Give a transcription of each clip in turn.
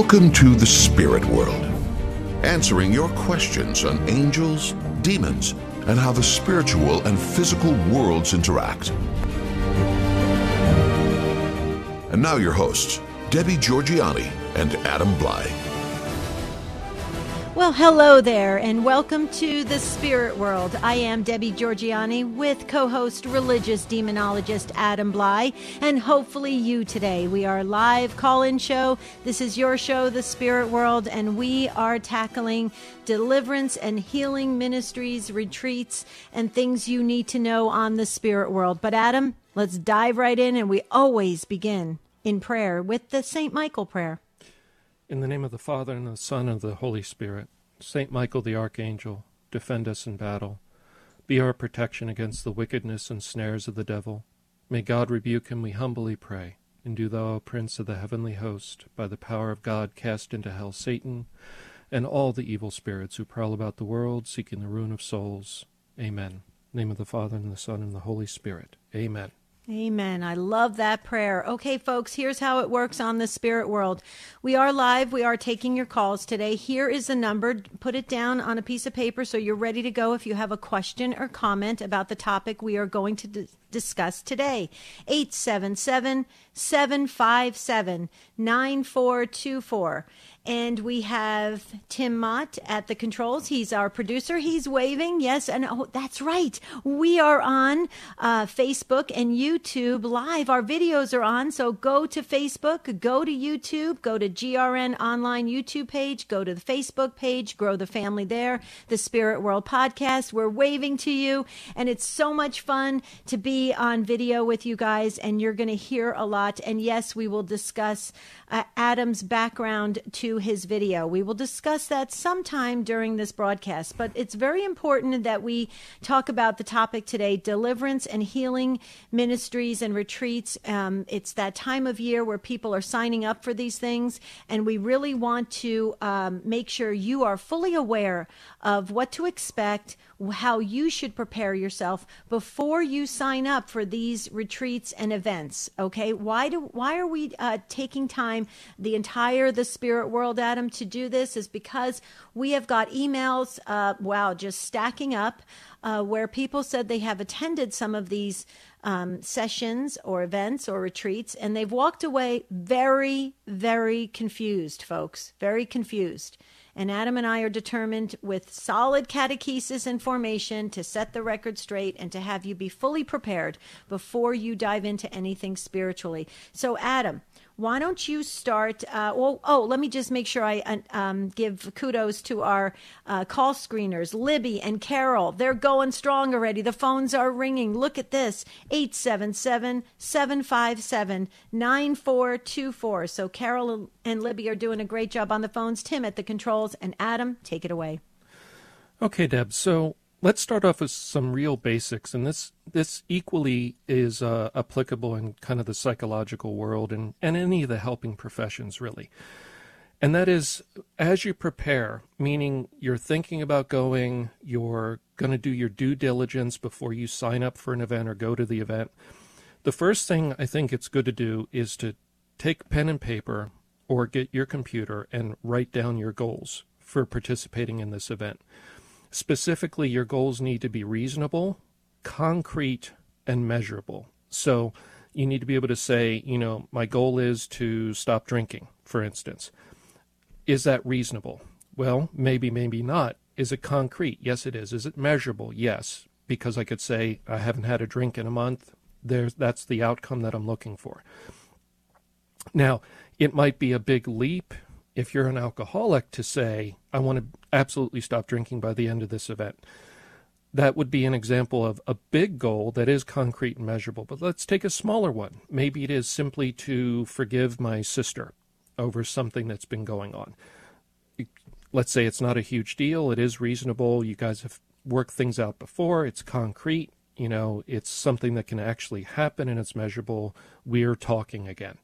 Welcome to the spirit world, answering your questions on angels, demons, and how the spiritual and physical worlds interact. And now, your hosts, Debbie Georgianni and Adam Blai. Well, hello there, and welcome to the spirit world. I am Debbie Georgianni with co host religious demonologist Adam Blai, and hopefully you today. We are live call in show. This is your show, The Spirit World, and we are tackling deliverance and healing ministries, retreats, and things you need to know on the spirit world. But, Adam, let's dive right in, and we always begin in prayer with the St. Michael prayer. In the name of the Father, and the Son, and the Holy Spirit. Saint Michael the Archangel, defend us in battle. Be our protection against the wickedness and snares of the devil. May God rebuke him, we humbly pray. And do thou, O Prince of the heavenly host, by the power of God cast into hell Satan and all the evil spirits who prowl about the world, seeking the ruin of souls. Amen. name of the Father, and the Son, and the Holy Spirit. Amen. Amen. I love that prayer. Okay, folks, here's how it works on the spirit world. We are live. We are taking your calls today. Here is the number. Put it down on a piece of paper so you're ready to go if you have a question or comment about the topic we are going to d- discuss today. 877 757 9424. And we have Tim Mott at the controls. He's our producer. He's waving. Yes. And oh, that's right. We are on uh, Facebook and YouTube live. Our videos are on. So go to Facebook, go to YouTube, go to GRN online YouTube page, go to the Facebook page, grow the family there, the Spirit World podcast. We're waving to you. And it's so much fun to be on video with you guys. And you're going to hear a lot. And yes, we will discuss uh, Adam's background to his video. We will discuss that sometime during this broadcast, but it's very important that we talk about the topic today deliverance and healing ministries and retreats. Um, it's that time of year where people are signing up for these things, and we really want to um, make sure you are fully aware of what to expect how you should prepare yourself before you sign up for these retreats and events. Okay, why do why are we uh, taking time the entire the spirit world, Adam, to do this? Is because we have got emails, uh, wow, just stacking up, uh, where people said they have attended some of these. Um, sessions or events or retreats, and they've walked away very, very confused, folks. Very confused. And Adam and I are determined with solid catechesis and formation to set the record straight and to have you be fully prepared before you dive into anything spiritually. So, Adam, why don't you start? Uh, well, oh, let me just make sure I uh, um, give kudos to our uh, call screeners, Libby and Carol. They're going strong already. The phones are ringing. Look at this 877 757 9424. So Carol and Libby are doing a great job on the phones. Tim at the controls, and Adam, take it away. Okay, Deb. So let's start off with some real basics, and this this equally is uh, applicable in kind of the psychological world and, and any of the helping professions, really. And that is, as you prepare, meaning you're thinking about going, you're going to do your due diligence before you sign up for an event or go to the event. The first thing I think it's good to do is to take pen and paper or get your computer and write down your goals for participating in this event. Specifically, your goals need to be reasonable, concrete, and measurable. So you need to be able to say, you know, my goal is to stop drinking, for instance. Is that reasonable? Well, maybe, maybe not. Is it concrete? Yes, it is. Is it measurable? Yes, because I could say I haven't had a drink in a month. There's that's the outcome that I'm looking for. Now, it might be a big leap if you're an alcoholic to say, I want to absolutely stop drinking by the end of this event. That would be an example of a big goal that is concrete and measurable. But let's take a smaller one. Maybe it is simply to forgive my sister over something that's been going on. Let's say it's not a huge deal, it is reasonable. You guys have worked things out before, it's concrete, you know, it's something that can actually happen and it's measurable. We're talking again.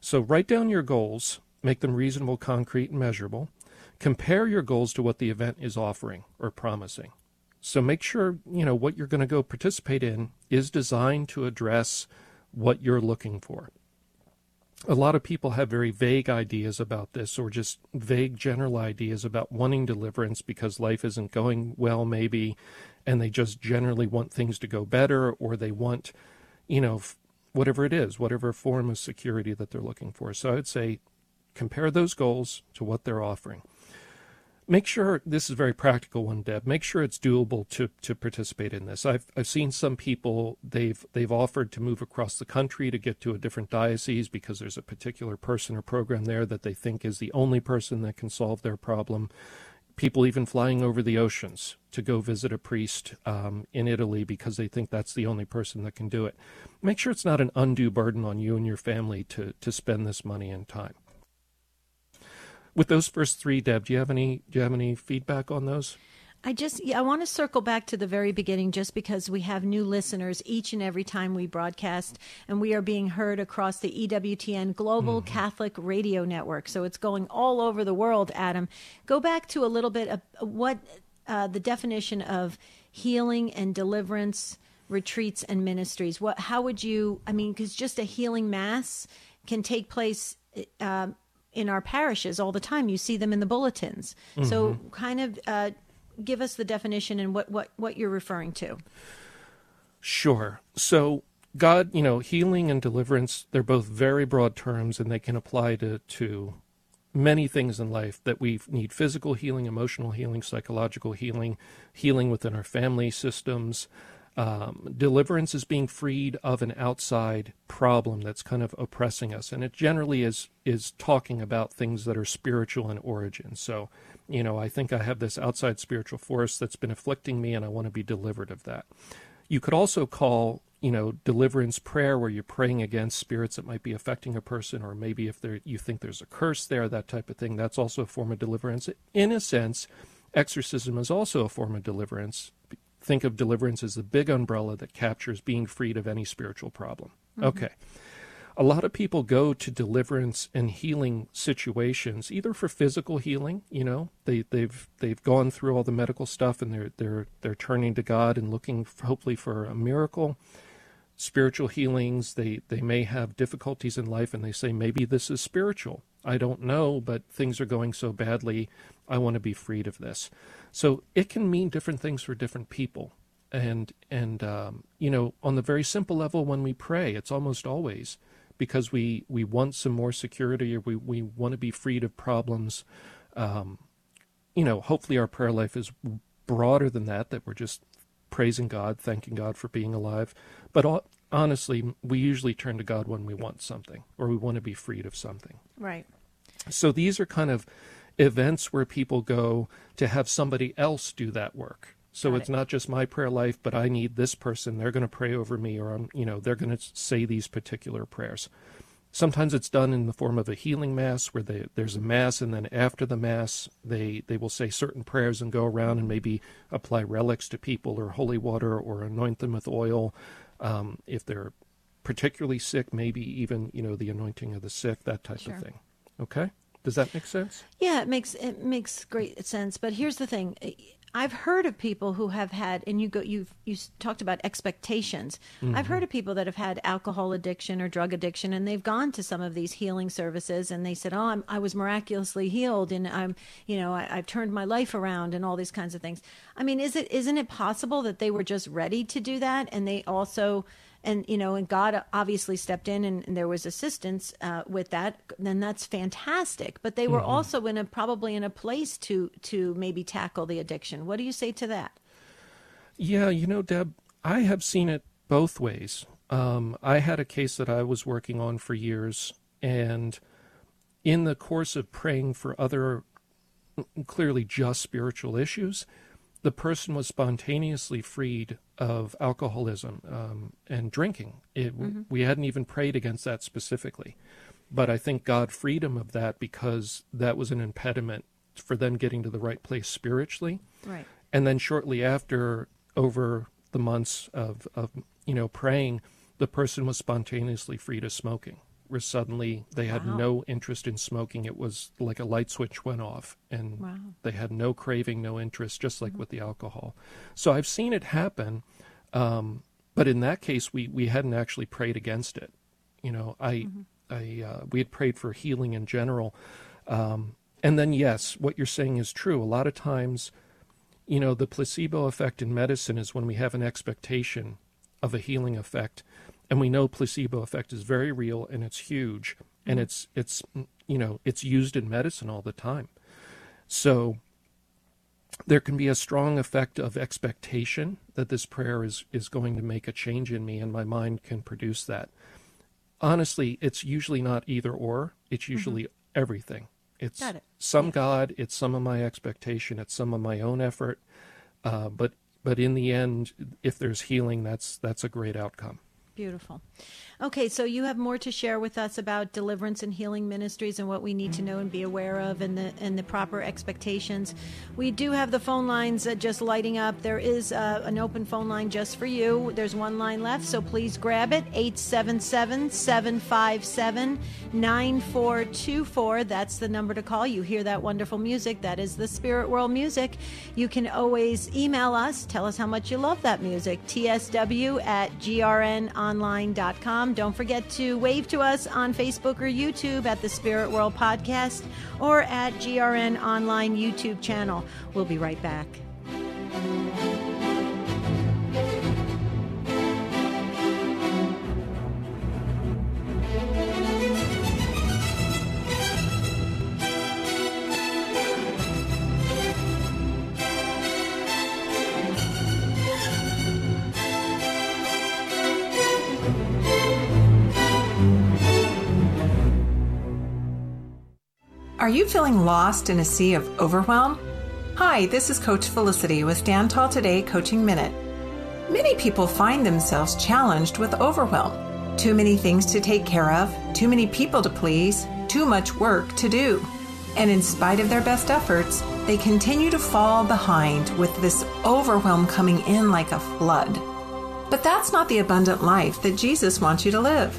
So write down your goals make them reasonable, concrete, and measurable. Compare your goals to what the event is offering or promising. So make sure, you know, what you're going to go participate in is designed to address what you're looking for. a lot of people have very vague ideas about this or just vague general ideas about wanting deliverance because life isn't going well, maybe, and they just generally want things to go better or they want, you know, whatever it is, whatever form of security that they're looking for. So I would say compare those goals to what they're offering make sure this is a very practical one, Deb. Make sure it's doable to to participate in this. I've I've seen some people they've they've offered to move across the country to get to a different diocese because there's a particular person or program there that they think is the only person that can solve their problem. People even flying over the oceans to go visit a priest um, in Italy because they think that's the only person that can do it. Make sure it's not an undue burden on you and your family to to spend this money and time with those first three, Deb, do you have any do you have any feedback on those? I just yeah, I want to circle back to the very beginning just because we have new listeners each and every time we broadcast and we are being heard across the EWTN Global mm-hmm. Catholic Radio Network. So it's going all over the world, Adam. Go back to a little bit of what uh, the definition of healing and deliverance retreats and ministries. What how would you I mean cuz just a healing mass can take place uh, in our parishes all the time. You see them in the bulletins. Mm-hmm. So, kind of uh, give us the definition and what, what, what you're referring to. Sure. So, God, you know, healing and deliverance, they're both very broad terms and they can apply to, to many things in life that we need physical healing, emotional healing, psychological healing, healing within our family systems. Um, deliverance is being freed of an outside problem that's kind of oppressing us, and it generally is is talking about things that are spiritual in origin. So, you know, I think I have this outside spiritual force that's been afflicting me, and I want to be delivered of that. You could also call, you know, deliverance prayer, where you're praying against spirits that might be affecting a person, or maybe if there you think there's a curse there, that type of thing. That's also a form of deliverance. In a sense, exorcism is also a form of deliverance think of deliverance as the big umbrella that captures being freed of any spiritual problem. Mm-hmm. Okay. A lot of people go to deliverance and healing situations either for physical healing, you know, they they've they've gone through all the medical stuff and they're they're they're turning to God and looking for, hopefully for a miracle. Spiritual healings, they they may have difficulties in life and they say maybe this is spiritual. I don't know, but things are going so badly. I want to be freed of this. So it can mean different things for different people. And and um, you know, on the very simple level, when we pray, it's almost always because we we want some more security or we we want to be freed of problems. Um, you know, hopefully our prayer life is broader than that. That we're just praising God, thanking God for being alive. But all, honestly, we usually turn to God when we want something or we want to be freed of something. Right. So these are kind of events where people go to have somebody else do that work. So Got it's it. not just my prayer life, but I need this person. They're going to pray over me, or I'm, you know, they're going to say these particular prayers. Sometimes it's done in the form of a healing mass, where they, there's a mass, and then after the mass, they they will say certain prayers and go around and maybe apply relics to people, or holy water, or anoint them with oil. Um, if they're particularly sick, maybe even you know the anointing of the sick, that type sure. of thing. Okay. Does that make sense? Yeah, it makes it makes great sense. But here's the thing: I've heard of people who have had, and you go, you've you talked about expectations. Mm-hmm. I've heard of people that have had alcohol addiction or drug addiction, and they've gone to some of these healing services, and they said, "Oh, I'm, i was miraculously healed, and I'm, you know, I, I've turned my life around, and all these kinds of things." I mean, is it isn't it possible that they were just ready to do that, and they also and you know and god obviously stepped in and, and there was assistance uh, with that then that's fantastic. But they were mm-hmm. also in a probably in a place to to maybe tackle the addiction. What do you say to that? Yeah you know deb i have seen it both ways. Um, i had a case that i was working on for years and in the course of praying for other clearly just spiritual issues the person was spontaneously freed of alcoholism um, and drinking. It, mm-hmm. We hadn't even prayed against that specifically. But I think God freed him of that because that was an impediment for them getting to the right place spiritually. Right. And then shortly after, over the months of, of you know praying, the person was spontaneously freed of smoking where suddenly they had wow. no interest in smoking. It was like a light switch went off and wow. they had no craving, no interest, just like mm-hmm. with the alcohol. So I've seen it happen. Um, but in that case, we, we hadn't actually prayed against it. You know, I, mm-hmm. I uh, we had prayed for healing in general, um, and then yes, what you're saying is true. A lot of times, you know, the placebo effect in medicine is when we have an expectation of a healing effect, and we know placebo effect is very real and it's huge, mm-hmm. and it's it's you know it's used in medicine all the time. So there can be a strong effect of expectation that this prayer is, is going to make a change in me, and my mind can produce that. Honestly, it's usually not either or, it's mm-hmm. usually mm-hmm. everything. It's it. some yeah. God, it's some of my expectation, it's some of my own effort. Uh, but but in the end, if there's healing, that's that's a great outcome. Beautiful. Okay, so you have more to share with us about deliverance and healing ministries and what we need to know and be aware of and the and the proper expectations. We do have the phone lines uh, just lighting up. There is uh, an open phone line just for you. There's one line left, so please grab it 877-757-9424. That's the number to call. You hear that wonderful music. That is the Spirit World music. You can always email us. Tell us how much you love that music. tsw at grnonline.com. Don't forget to wave to us on Facebook or YouTube at the Spirit World Podcast or at GRN Online YouTube channel. We'll be right back. Are you feeling lost in a sea of overwhelm? Hi, this is Coach Felicity with Stand Tall Today Coaching Minute. Many people find themselves challenged with overwhelm. Too many things to take care of, too many people to please, too much work to do. And in spite of their best efforts, they continue to fall behind with this overwhelm coming in like a flood. But that's not the abundant life that Jesus wants you to live.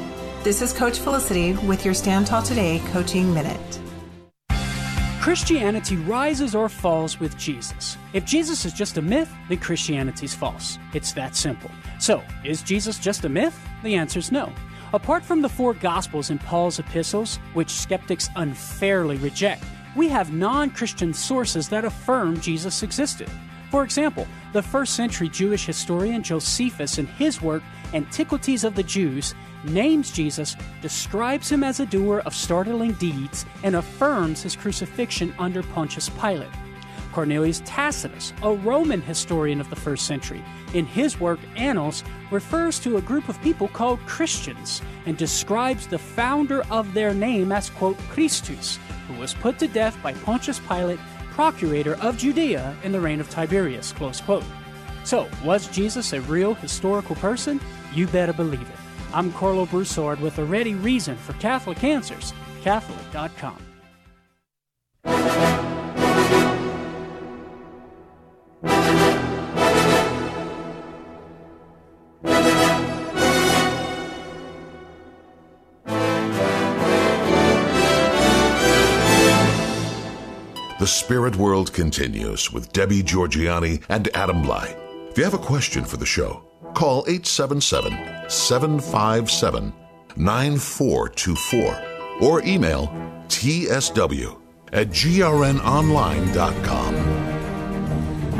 This is Coach Felicity with your Stand Tall Today Coaching Minute. Christianity rises or falls with Jesus. If Jesus is just a myth, then Christianity's false. It's that simple. So, is Jesus just a myth? The answer is no. Apart from the four Gospels in Paul's epistles, which skeptics unfairly reject, we have non Christian sources that affirm Jesus existed. For example, the first century Jewish historian Josephus, in his work Antiquities of the Jews, names Jesus, describes him as a doer of startling deeds, and affirms his crucifixion under Pontius Pilate. Cornelius Tacitus, a Roman historian of the first century, in his work Annals, refers to a group of people called Christians and describes the founder of their name as, quote, Christus, who was put to death by Pontius Pilate, procurator of Judea in the reign of Tiberius, close quote. So, was Jesus a real historical person? You better believe it. I'm Karlo Broussard with a ready reason for Catholic Answers, Catholic.com. The Spirit World continues with Debbie Georgianni and Adam Blai. If you have a question for the show, call 877 757 9424 or email tsw at grnonline.com.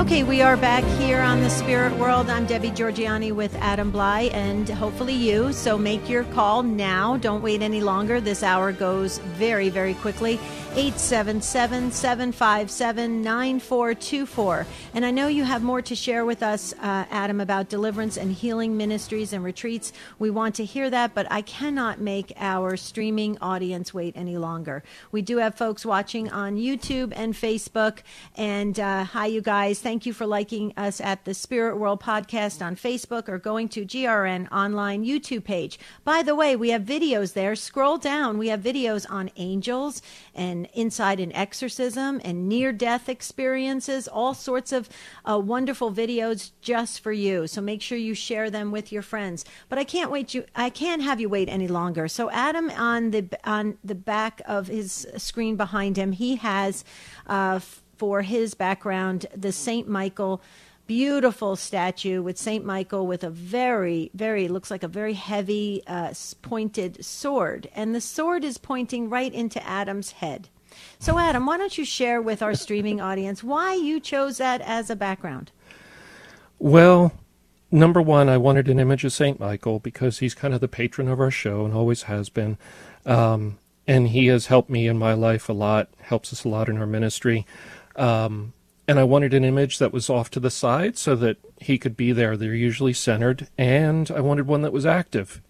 Okay, we are back here on the Spirit World. I'm Debbie Georgianni with Adam Blai and hopefully you. So make your call now. Don't wait any longer. This hour goes very, very quickly. 877 757 9424. And I know you have more to share with us, uh, Adam, about deliverance and healing ministries and retreats. We want to hear that, but I cannot make our streaming audience wait any longer. We do have folks watching on YouTube and Facebook. And uh, hi, you guys. Thank Thank you for liking us at the Spirit World Podcast on Facebook or going to GRN Online YouTube page. By the way, we have videos there. Scroll down. We have videos on angels and inside an exorcism and near death experiences, all sorts of uh, wonderful videos just for you. So make sure you share them with your friends. But I can't wait you I can't have you wait any longer. So Adam on the on the back of his screen behind him, he has uh, for his background the Saint Michael beautiful statue with Saint Michael with a very, very looks like a very heavy, uh, pointed sword, and the sword is pointing right into Adam's head. So, Adam, why don't you share with our streaming audience why you chose that as a background? Well, number one, I wanted an image of Saint Michael because he's kind of the patron of our show and always has been. Um, and he has helped me in my life a lot, helps us a lot in our ministry. Um, and I wanted an image that was off to the side so that he could be there. They're usually centered, and I wanted one that was active.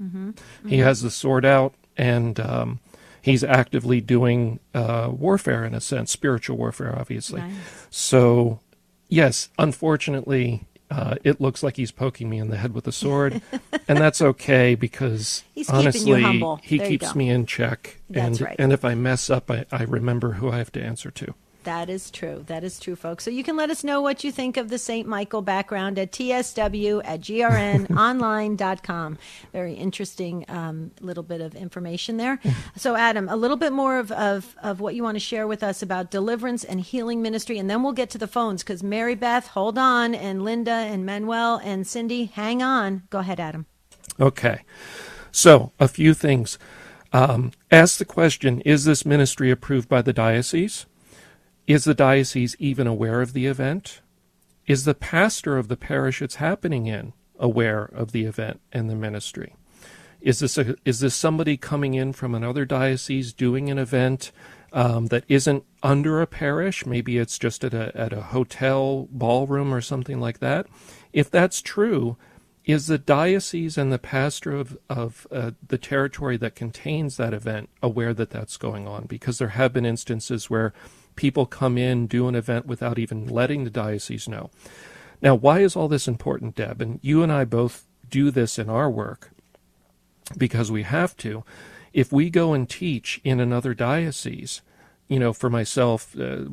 Mm-hmm. Mm-hmm. He has the sword out, and um, he's actively doing uh, warfare in a sense, spiritual warfare, obviously. Nice. So, yes, unfortunately, uh, it looks like he's poking me in the head with a sword, and that's okay because he's honestly, he there keeps me in check. That's and right. and if I mess up, I, I remember who I have to answer to. That is true. That is true, folks. So you can let us know what you think of the St. Michael background at tsw at grnonline.com. Very interesting um, little bit of information there. So, Adam, a little bit more of, of, of what you want to share with us about deliverance and healing ministry, and then we'll get to the phones because Mary Beth, hold on, and Linda and Manuel and Cindy, hang on. Go ahead, Adam. Okay. So, a few things. Um, ask the question Is this ministry approved by the diocese? Is the diocese even aware of the event? Is the pastor of the parish it's happening in aware of the event and the ministry? Is this a, is this somebody coming in from another diocese doing an event um, that isn't under a parish? Maybe it's just at a at a hotel ballroom or something like that. If that's true, is the diocese and the pastor of, of uh, the territory that contains that event aware that that's going on? Because there have been instances where people come in, do an event without even letting the diocese know. Now, why is all this important, Deb? And you and I both do this in our work because we have to. If we go and teach in another diocese, you know, for myself, uh,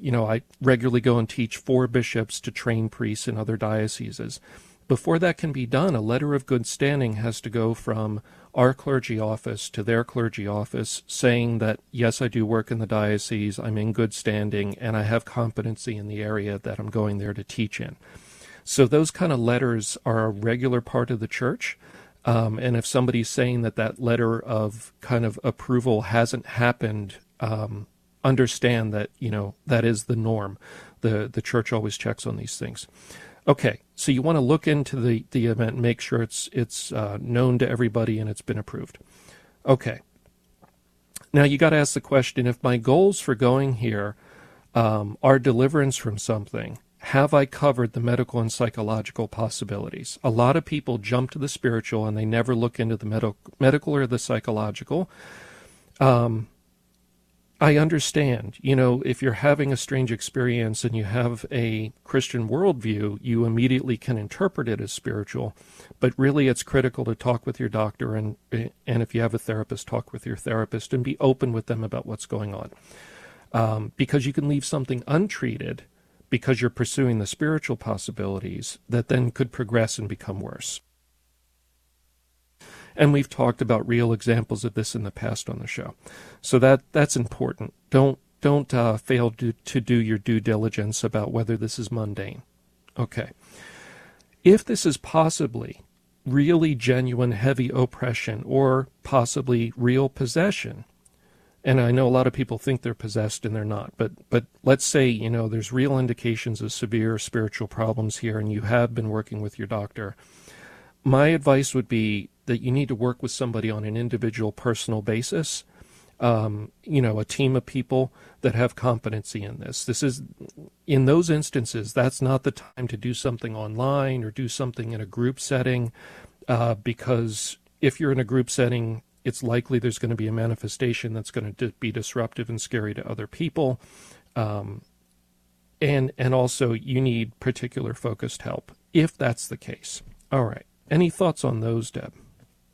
you know, I regularly go and teach for bishops to train priests in other dioceses. Before that can be done, a letter of good standing has to go from our clergy office to their clergy office saying that, yes, I do work in the diocese, I'm in good standing, and I have competency in the area that I'm going there to teach in. So those kind of letters are a regular part of the church. Um, and if somebody's saying that that letter of kind of approval hasn't happened, um, understand that you know that is the norm. The the church always checks on these things. Okay, so you want to look into the, the event and make sure it's it's uh, known to everybody and it's been approved. Okay. Now you got to ask the question: If my goals for going here um, are deliverance from something, have I covered the medical and psychological possibilities? A lot of people jump to the spiritual and they never look into the medical medical or the psychological. Um, I understand. You know, if you're having a strange experience and you have a Christian worldview, you immediately can interpret it as spiritual. But really, it's critical to talk with your doctor and and if you have a therapist, talk with your therapist and be open with them about what's going on. Um, because you can leave something untreated because you're pursuing the spiritual possibilities that then could progress and become worse. And we've talked about real examples of this in the past on the show. So that that's important. Don't don't uh, fail to, to do your due diligence about whether this is mundane. Okay. If this is possibly really genuine heavy oppression or possibly real possession, and I know a lot of people think they're possessed and they're not, but but let's say you know there's real indications of severe spiritual problems here, and you have been working with your doctor. My advice would be that you need to work with somebody on an individual, personal basis. Um, you know, a team of people that have competency in this. This is, in those instances, that's not the time to do something online or do something in a group setting, uh, because if you're in a group setting, it's likely there's going to be a manifestation that's going to be disruptive and scary to other people. Um, and and also you need particular focused help if that's the case. All right. Any thoughts on those, Deb?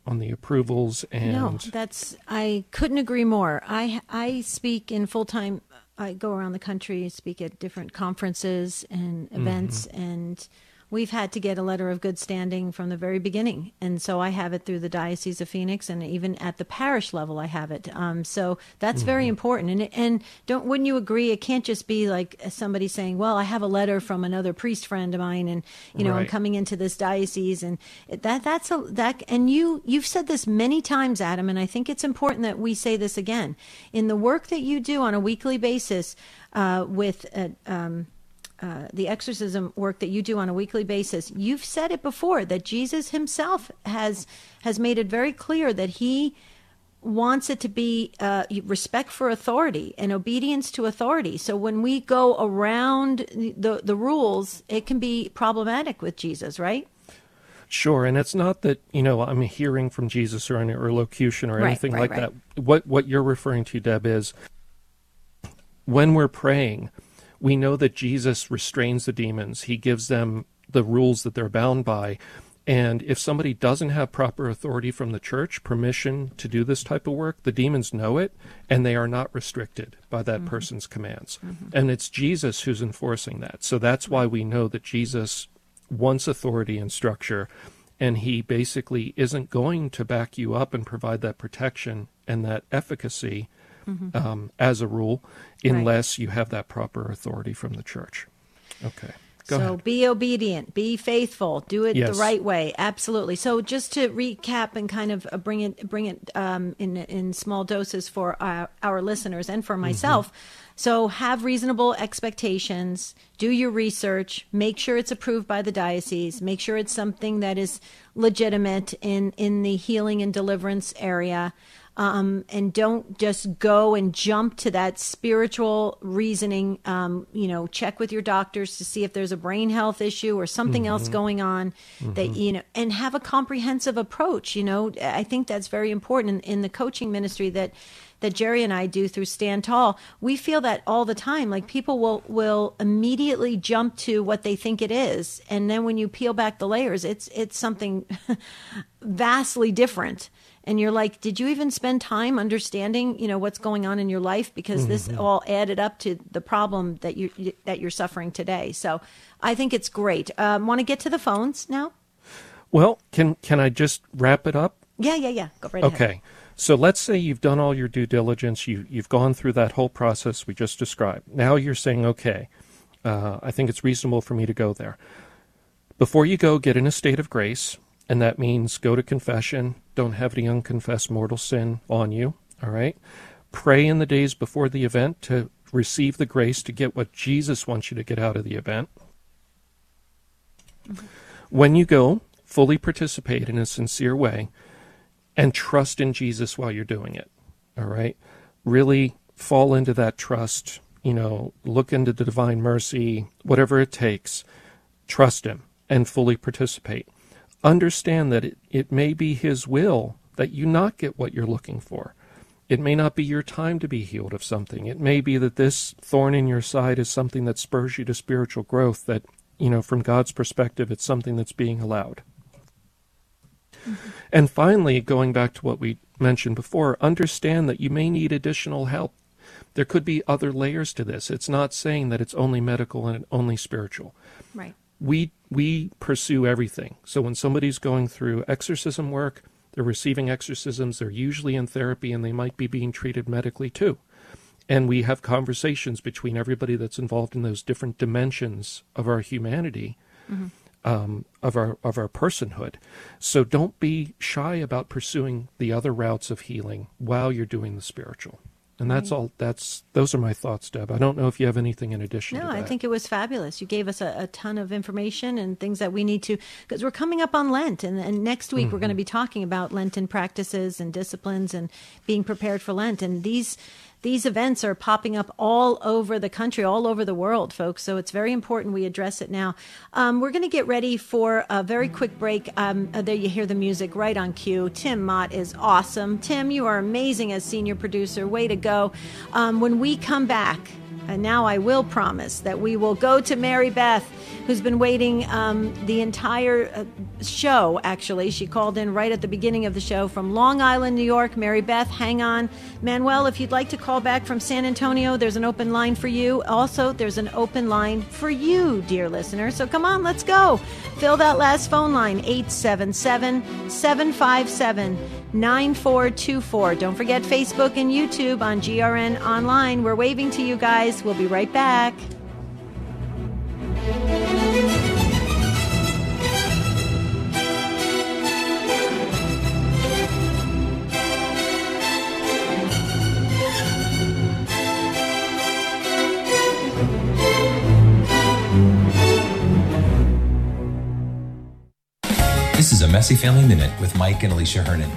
On the approvals and no, that's I couldn't agree more. I I speak in full time. I go around the country, speak at different conferences and events, mm-hmm. and we've had to get a letter of good standing from the very beginning. And so I have it through the Diocese of Phoenix and even at the parish level, I have it. Um, so that's mm-hmm. very important. And, and don't, wouldn't you agree? It can't just be like somebody saying, well, I have a letter from another priest friend of mine and, you know, right. I'm coming into this diocese and that, that's a, that, and you, you've said this many times, Adam, and I think it's important that we say this again in the work that you do on a weekly basis, uh, with, uh, um, uh, the exorcism work that you do on a weekly basis, you've said it before that Jesus himself has has made it very clear that he wants it to be uh, respect for authority and obedience to authority. So when we go around the the rules, it can be problematic with Jesus, right? Sure, and it's not that you know I'm hearing from Jesus or any locution or anything right, right, like right. that. What what you're referring to, Deb, is when we're praying we know that Jesus restrains the demons. He gives them the rules that they're bound by. And if somebody doesn't have proper authority from the church, permission to do this type of work, the demons know it and they are not restricted by that mm-hmm. person's commands. Mm-hmm. And it's Jesus who's enforcing that. So that's why we know that Jesus wants authority and structure. And he basically isn't going to back you up and provide that protection and that efficacy mm-hmm. um, as a rule, unless right. you have that proper authority from the church. Okay. Go so ahead. be obedient, be faithful, do it yes. the right way. Absolutely. So just to recap and kind of uh, bring it bring it um, in in small doses for our, our listeners and for myself. Mm-hmm. So have reasonable expectations, do your research, make sure it's approved by the diocese, make sure it's something that is legitimate in in the healing and deliverance area um, and don't just go and jump to that spiritual reasoning. Um, you know, check with your doctors to see if there's a brain health issue or something mm-hmm. else going on mm-hmm. that, you know, and have a comprehensive approach. You know, I think that's very important in, in the coaching ministry that that Jerry and I do through Stand Tall, we feel that all the time. Like people will will immediately jump to what they think it is, and then when you peel back the layers, it's it's something vastly different and you're like did you even spend time understanding you know what's going on in your life? Because mm-hmm. this all added up to the problem that you that you're suffering today. So i think it's great. Um, want to get to the phones now? Well can can i just wrap it up? Yeah yeah yeah. Go right ahead. okay. Ahead. so let's say you've done all your due diligence. You you've gone through that whole process we just described. Now you're saying okay uh, i think it's reasonable for me to go there. Before you go get in a state of grace and that means go to confession, don't have any unconfessed mortal sin on you, all right? Pray in the days before the event to receive the grace to get what Jesus wants you to get out of the event. Mm-hmm. When you go, fully participate in a sincere way and trust in Jesus while you're doing it, all right? Really fall into that trust, you know, look into the divine mercy, whatever it takes. Trust Him and fully participate understand that it, it may be His will that you not get what you're looking for. It may not be your time to be healed of something. It may be that this thorn in your side is something that spurs you to spiritual growth, that, you know, from God's perspective, it's something that's being allowed. Mm-hmm. And finally, going back to what we mentioned before, understand that you may need additional help. There could be other layers to this. It's not saying that it's only medical and only spiritual. Right we we pursue everything. So when somebody's going through exorcism work, they're receiving exorcisms, they're usually in therapy and they might be being treated medically too. And we have conversations between everybody that's involved in those different dimensions of our humanity, mm-hmm. um, of our of our personhood. So don't be shy about pursuing the other routes of healing while you're doing the spiritual. And that's all. That's those are my thoughts, Deb. I don't know if you have anything in addition. No, I think it was fabulous. You gave us a, a, ton of information and things that we need to because we're coming up on Lent, and, and next week mm-hmm. we're going to be talking about Lenten practices and disciplines and being prepared for Lent. And these these events are popping up all over the country, all over the world, folks. So it's very important we address it now. Um, we're going to get ready for a very quick break. Um, uh, there you hear the music right on cue. Tim Mott is awesome. Tim, you are amazing as senior producer. Way to go. Um, when we come back, and now I will promise that we will go to Mary Beth, who's been waiting um, the entire uh, show, actually. She called in right at the beginning of the show from Long Island, New York. Mary Beth, hang on. Manuel, if you'd like to call back from San Antonio, there's an open line for you. Also, there's an open line for you, dear listener. So come on, let's go. Fill that last phone line, 877 757 9424. Don't forget Facebook and YouTube on GRN Online. We're waving to you guys. We'll be right back. This is a Messy Family Minute with Mike and Alicia Hernon.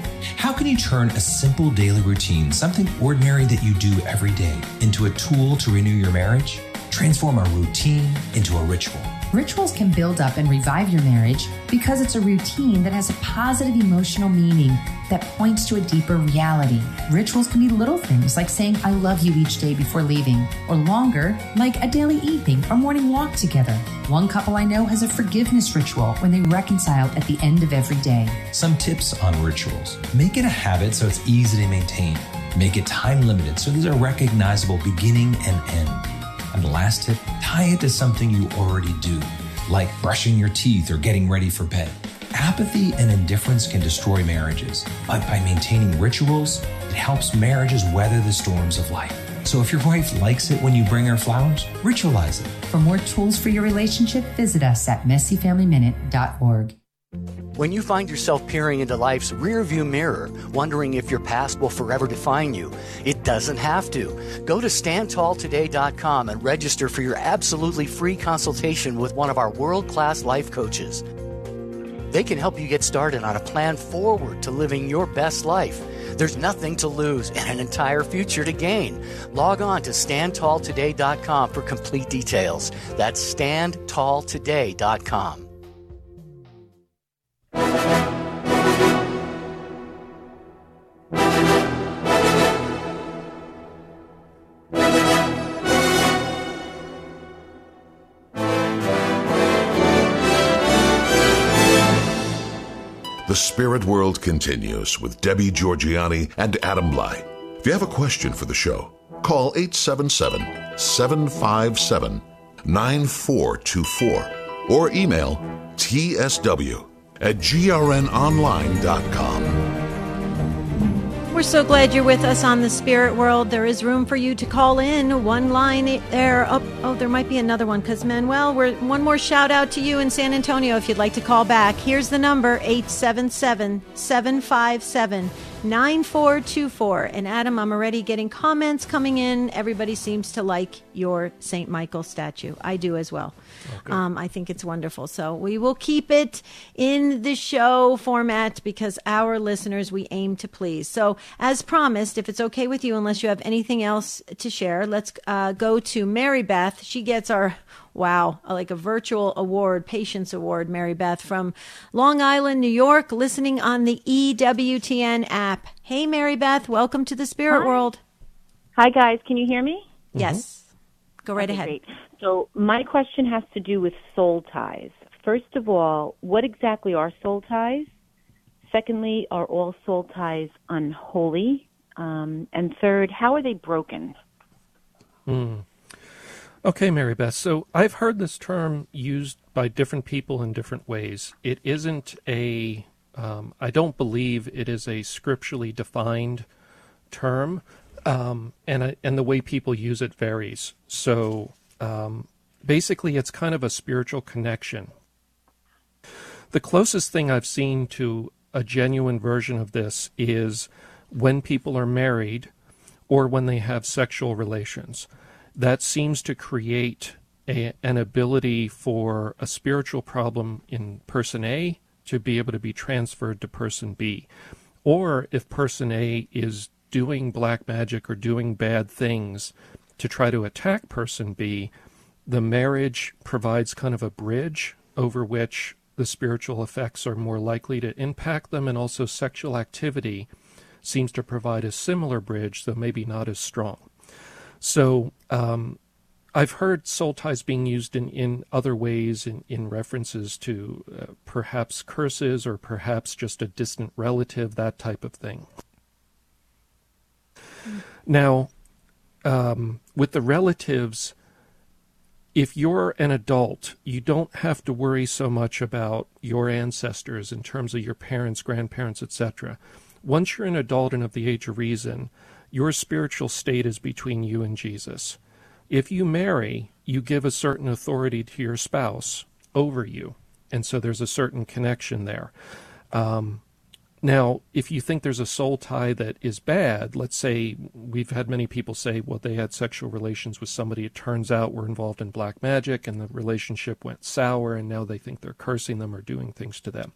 How can you turn a simple daily routine, something ordinary that you do every day, into a tool to renew your marriage? Transform a routine into a ritual. Rituals can build up and revive your marriage because it's a routine that has a positive emotional meaning that points to a deeper reality. Rituals can be little things like saying, I love you each day before leaving, or longer, like a daily evening or morning walk together. One couple I know has a forgiveness ritual when they reconcile at the end of every day. Some tips on rituals make it a habit so it's easy to maintain, make it time limited so these are recognizable beginning and end. Last tip, tie it to something you already do, like brushing your teeth or getting ready for bed. Apathy and indifference can destroy marriages, but by maintaining rituals, it helps marriages weather the storms of life. So if your wife likes it when you bring her flowers, ritualize it. For more tools for your relationship, visit us at messyfamilyminute.org. When you find yourself peering into life's rearview mirror, wondering if your past will forever define you, it doesn't have to. Go to standtalltoday.com and register for your absolutely free consultation with one of our world class life coaches. They can help you get started on a plan forward to living your best life. There's nothing to lose and an entire future to gain. Log on to standtalltoday.com for complete details. That's standtalltoday.com. The Spirit World continues with Debbie Georgianni and Adam Blai. If you have a question for the show, call 877 757 9424 or email tsw at grnonline.com. We're so glad you're with us on the Spirit World. There is room for you to call in. One line there. Oh, oh there might be another one because Manuel, we're one more shout out to you in San Antonio if you'd like to call back. Here's the number 877 757 9424. And Adam, I'm already getting comments coming in. Everybody seems to like your St. Michael statue. I do as well. Okay. Um, I think it's wonderful. So we will keep it in the show format because our listeners we aim to please. So, as promised, if it's okay with you, unless you have anything else to share, let's uh, go to Mary Beth. She gets our Wow, like a virtual award, Patience Award, Mary Beth from Long Island, New York, listening on the EWTN app. Hey, Mary Beth, welcome to the Spirit Hi. World. Hi, guys. Can you hear me? Yes. Mm-hmm. Go right okay, ahead. Great. So, my question has to do with soul ties. First of all, what exactly are soul ties? Secondly, are all soul ties unholy? Um, and third, how are they broken? Hmm. Okay, Mary Beth. So I've heard this term used by different people in different ways. It isn't a, um, I don't believe it is a scripturally defined term, um, and and the way people use it varies. So um, basically, it's kind of a spiritual connection. The closest thing I've seen to a genuine version of this is when people are married or when they have sexual relations that seems to create a, an ability for a spiritual problem in person A to be able to be transferred to person B. Or if person A is doing black magic or doing bad things to try to attack person B, the marriage provides kind of a bridge over which the spiritual effects are more likely to impact them, and also sexual activity seems to provide a similar bridge, though maybe not as strong. So um, I've heard soul ties being used in, in other ways, in, in references to uh, perhaps curses or perhaps just a distant relative, that type of thing. Now, um, with the relatives, if you're an adult, you don't have to worry so much about your ancestors in terms of your parents, grandparents, etc. Once you're an adult and of the age of reason, your spiritual state is between you and Jesus. If you marry, you give a certain authority to your spouse over you, and so there's a certain connection there. Um, now, if you think there's a soul tie that is bad, let's say we've had many people say, well, they had sexual relations with somebody. It turns out we're involved in black magic and the relationship went sour and now they think they're cursing them or doing things to them.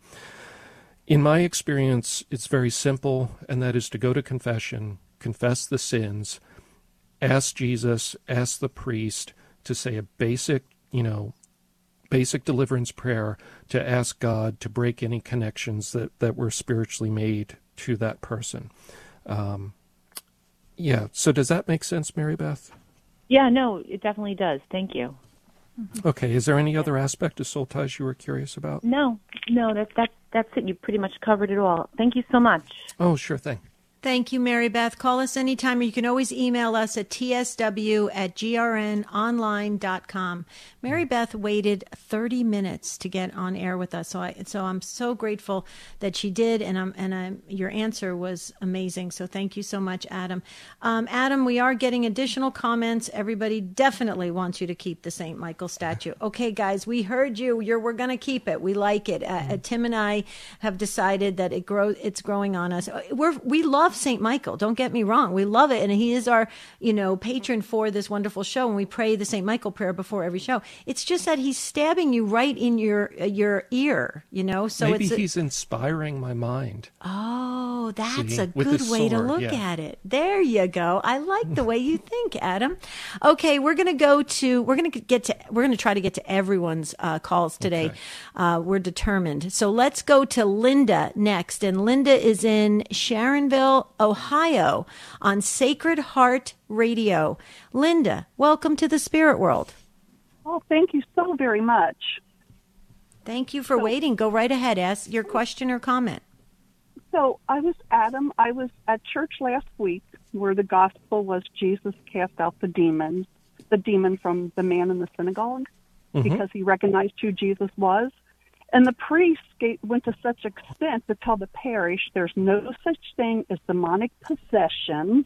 In my experience, it's very simple, and that is to go to confession, confess the sins, ask Jesus, ask the priest to say a basic, you know, basic deliverance prayer to ask God to break any connections that, that were spiritually made to that person. Um, yeah. So does that make sense, Mary Beth? Yeah, no, it definitely does. Thank you. Okay. Is there any other aspect of soul ties you were curious about? No, no, that that that's it. You pretty much covered it all. Thank you so much. Oh, sure thing. Thank you, Mary Beth. Call us anytime. You can always email us at tsw at grnonline.com. Mary Beth waited 30 minutes to get on air with us. So I, so I'm so grateful that she did. And I'm, and I'm, your answer was amazing. So thank you so much, Adam. Um, Adam, we are getting additional comments. Everybody definitely wants you to keep the St. Michael statue. Okay, guys, we heard you. You're, we're going to keep it. We like it. Uh, uh, Tim and I have decided that it grows, it's growing on us. We're, we love love St. Michael. Don't get me wrong. We love it. And he is our, you know, patron for this wonderful show. And we pray the St. Michael prayer before every show. It's just that he's stabbing you right in your, uh, your ear, you know? So Maybe it's, he's inspiring my mind. Oh, that's See, a good way sword, to look yeah. at it. There you go. I like the way you think, Adam. Okay. We're going to go to, we're going to get to, we're going to try to get to everyone's uh, calls today. Okay. Uh, we're determined. So let's go to Linda next. And Linda is in Sharonville, Ohio on Sacred Heart Radio. Linda, welcome to the Spirit World. Oh, thank you so very much. Thank you for so, waiting. Go right ahead. Ask your question or comment. So I was Adam. I was at church last week where the gospel was Jesus cast out the demons, the demon from the man in the synagogue, mm-hmm. because he recognized who Jesus was. And the priests went to such extent to tell the parish there's no such thing as demonic possession.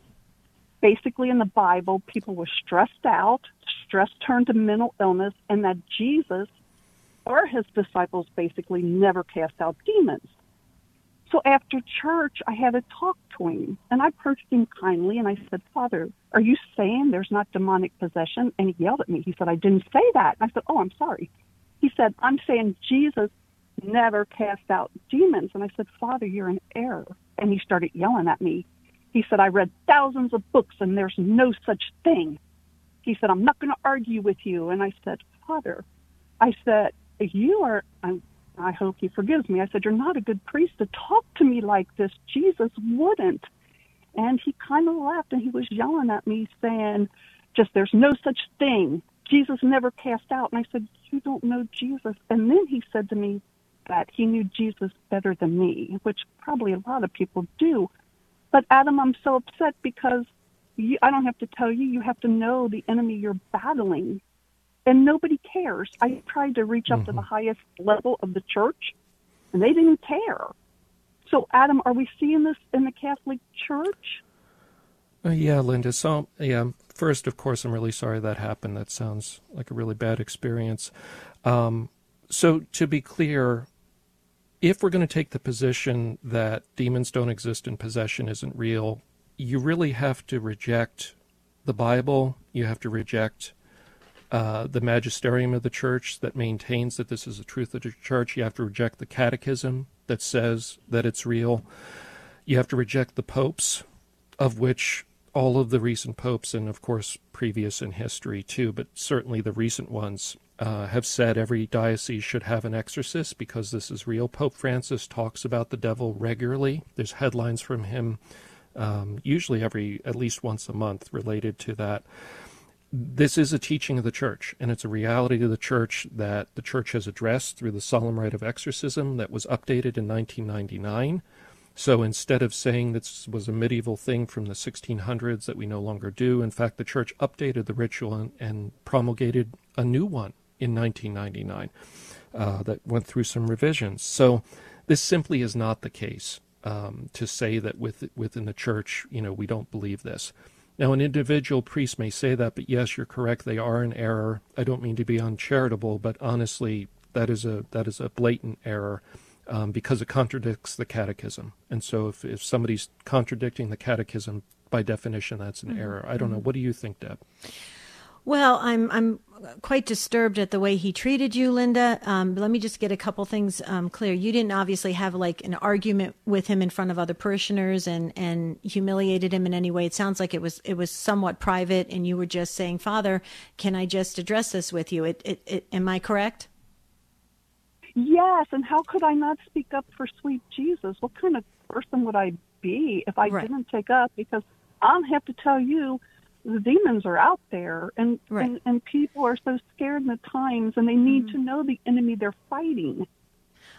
Basically, in the Bible, people were stressed out, stress turned to mental illness, and that Jesus or his disciples basically never cast out demons. So after church, I had a talk to him, and I approached him kindly, and I said, Father, are you saying there's not demonic possession? And he yelled at me. He said, I didn't say that. And I said, Oh, I'm sorry. He said, I'm saying Jesus never cast out demons. And I said, Father, you're in error. And he started yelling at me. He said, I read thousands of books and there's no such thing. He said, I'm not going to argue with you. And I said, Father, I said, you are, I, I hope he forgives me. I said, You're not a good priest to talk to me like this. Jesus wouldn't. And he kind of laughed and he was yelling at me, saying, Just there's no such thing. Jesus never cast out. And I said, You don't know Jesus. And then he said to me that he knew Jesus better than me, which probably a lot of people do. But Adam, I'm so upset because you, I don't have to tell you, you have to know the enemy you're battling. And nobody cares. I tried to reach up mm-hmm. to the mm-hmm. highest level of the church, and they didn't care. So, Adam, are we seeing this in the Catholic Church? Uh, yeah, Linda. So, yeah, first, of course, I'm really sorry that happened. That sounds like a really bad experience. Um, so, to be clear, if we're going to take the position that demons don't exist and possession isn't real, you really have to reject the Bible. You have to reject uh, the magisterium of the church that maintains that this is the truth of the church. You have to reject the catechism that says that it's real. You have to reject the popes, of which all of the recent popes, and of course previous in history too, but certainly the recent ones, uh, have said every diocese should have an exorcist because this is real. Pope Francis talks about the devil regularly. There's headlines from him, um, usually every at least once a month, related to that. this is a teaching of the church, and it's a reality of the church that the church has addressed through the solemn rite of exorcism that was updated in 1999. So instead of saying this was a medieval thing from the 1600s that we no longer do, in fact, the church updated the ritual and, and promulgated a new one in 1999 uh, that went through some revisions. So this simply is not the case um, to say that with, within the church, you know, we don't believe this. Now, an individual priest may say that, but yes, you're correct. They are in error. I don't mean to be uncharitable, but honestly, that is a that is a blatant error um, because it contradicts the catechism. And so, if if somebody's contradicting the catechism, by definition, that's an mm-hmm. error. I don't know. Mm-hmm. What do you think, Deb? Well, I'm I'm quite disturbed at the way he treated you, Linda. Um, let me just get a couple things um, clear. You didn't obviously have like an argument with him in front of other parishioners and and humiliated him in any way. It sounds like it was it was somewhat private, and you were just saying, "Father, can I just address this with you?" It, it, it am I correct? Yes, and how could I not speak up for sweet Jesus? What kind of person would I be if I right. didn't take up? Because I'll have to tell you the demons are out there and, right. and and people are so scared in the times and they need mm-hmm. to know the enemy they're fighting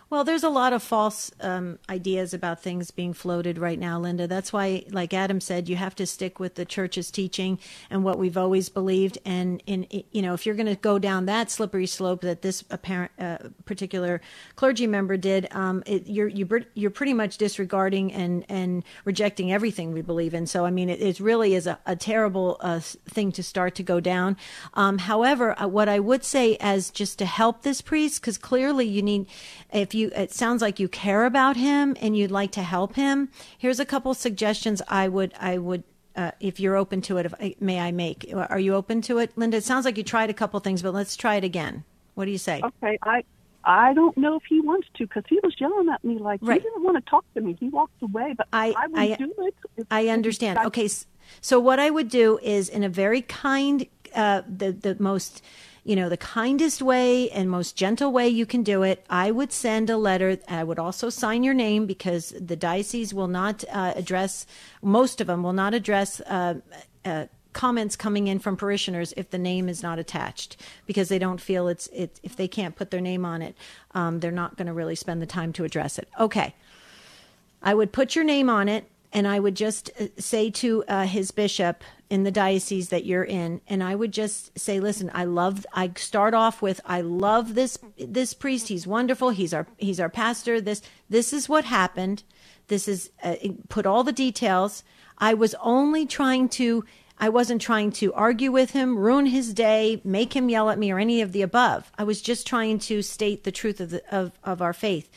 well, there's a lot of false um, ideas about things being floated right now, Linda. That's why, like Adam said, you have to stick with the church's teaching and what we've always believed. And in you know, if you're going to go down that slippery slope that this apparent uh, particular clergy member did, um, it, you're you're you're pretty much disregarding and and rejecting everything we believe in. So, I mean, it, it really is a, a terrible uh, thing to start to go down. Um, however, uh, what I would say as just to help this priest, because clearly you need if you it sounds like you care about him and you'd like to help him here's a couple suggestions i would i would uh, if you're open to it if, may i make are you open to it linda it sounds like you tried a couple things but let's try it again what do you say okay i I don't know if he wants to because he was yelling at me like right. he didn't want to talk to me. He walked away, but I, I would I, do it. I understand. okay, so what I would do is in a very kind, uh, the the most you know, the kindest way and most gentle way you can do it, I would send a letter. I would also sign your name because the diocese will not uh, address, most of them will not address uh, uh, comments coming in from parishioners if the name is not attached because they don't feel it's it if they can't put their name on it um, they're not going to really spend the time to address it. Okay. I would put your name on it and i would just uh, say to uh, his bishop in the diocese that you're in and i would just say listen i love i start off with i love this this priest. He's wonderful. He's our he's our pastor. This this is what happened. This is uh, put all the details. I was only trying to i wasn't trying to argue with him ruin his day make him yell at me or any of the above. I was just trying to state the truth of the, of, of our faith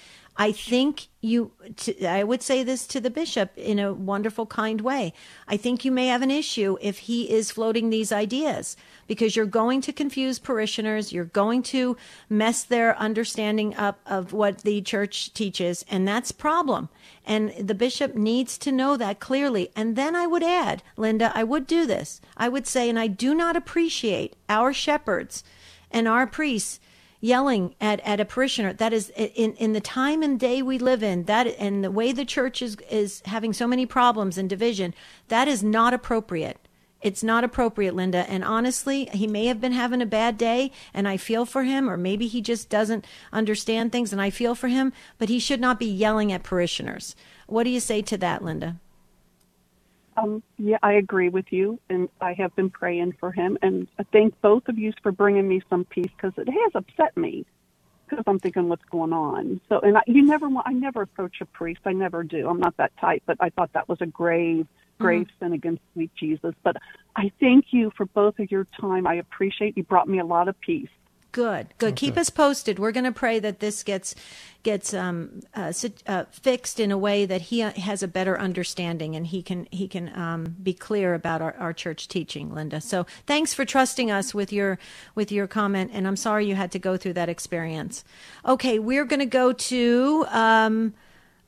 I think you, to, I would say this to the bishop in a wonderful, kind way. I think you may have an issue if he is floating these ideas because you're going to confuse parishioners. You're going to mess their understanding up of what the church teaches. And that's problem. And the bishop needs to know that clearly. And then I would add, Linda, I would do this. I would say, and I do not appreciate our shepherds and our priests yelling at, at a parishioner. That is in, in the time and day we live in, that and the way the church is, is having so many problems and division, that is not appropriate. It's not appropriate, Linda. And honestly, he may have been having a bad day and I feel for him, or maybe he just doesn't understand things and I feel for him, but he should not be yelling at parishioners. What do you say to that, Linda? Um, yeah, I agree with you, and I have been praying for him. And I thank both of you for bringing me some peace because it has upset me because I'm thinking what's going on. So, and I, you never want, I never approach a priest. I never do. I'm not that type, but I thought that was a grave, grave mm-hmm. sin against sweet Jesus. But I thank you for both of your time. I appreciate you brought me a lot of peace. Good, good. Okay. Keep us posted. We're going to pray that this gets gets um, uh, uh, fixed in a way that he uh, has a better understanding and he can he can um, be clear about our, our church teaching, Linda. So thanks for trusting us with your with your comment, and I'm sorry you had to go through that experience. Okay, we're going to go to. Um,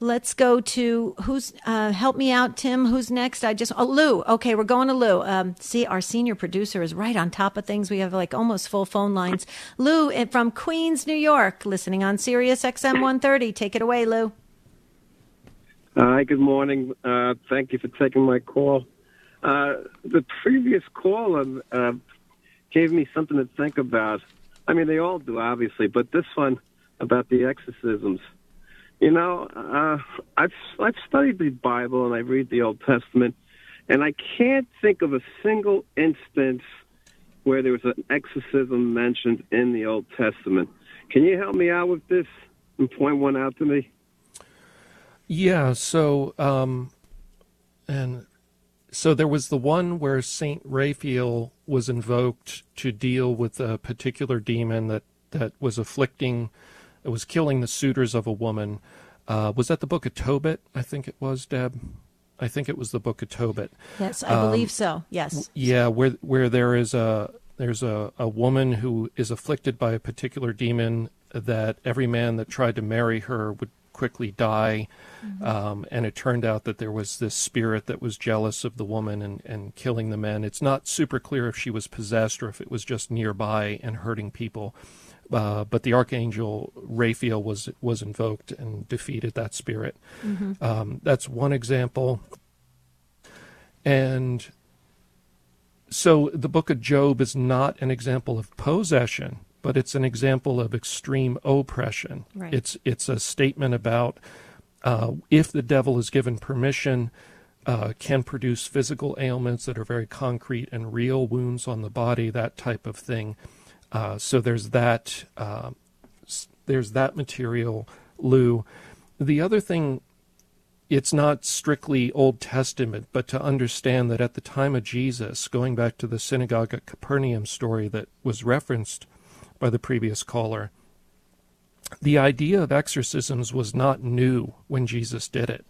Let's go to who's uh, help me out, Tim. Who's next? I just oh Lou. Okay, we're going to Lou. Um, see, our senior producer is right on top of things. We have like almost full phone lines. Lou eh, from Queens, New York, listening on Sirius XM 130. Take it away, Lou. Hi, good morning. Uh, thank you for taking my call. Uh, the previous caller, uh, gave me something to think about. I mean, they all do, obviously, but this one about the exorcisms. You know, uh, I've I've studied the Bible and I read the Old Testament, and I can't think of a single instance where there was an exorcism mentioned in the Old Testament. Can you help me out with this and point one out to me? Yeah. So, um, and so there was the one where Saint Raphael was invoked to deal with a particular demon that that was afflicting it was killing the suitors of a woman. Uh, was that the book of Tobit? I think it was, Deb. I think it was the book of Tobit. Yes, I um, believe so. Yes. Yeah, where where there is a there's a, a woman who is afflicted by a particular demon that every man that tried to marry her would quickly die. Mm-hmm. Um, and it turned out that there was this spirit that was jealous of the woman and, and killing the men. It's not super clear if she was possessed or if it was just nearby and hurting people. Uh, but the archangel Raphael was was invoked and defeated that spirit. Mm-hmm. Um, that's one example. And so the book of Job is not an example of possession, but it's an example of extreme oppression. Right. It's it's a statement about uh, if the devil is given permission, uh, can produce physical ailments that are very concrete and real wounds on the body, that type of thing. Uh, so there's that. Uh, there's that material, Lou. The other thing, it's not strictly Old Testament, but to understand that at the time of Jesus, going back to the synagogue at Capernaum story that was referenced by the previous caller, the idea of exorcisms was not new when Jesus did it.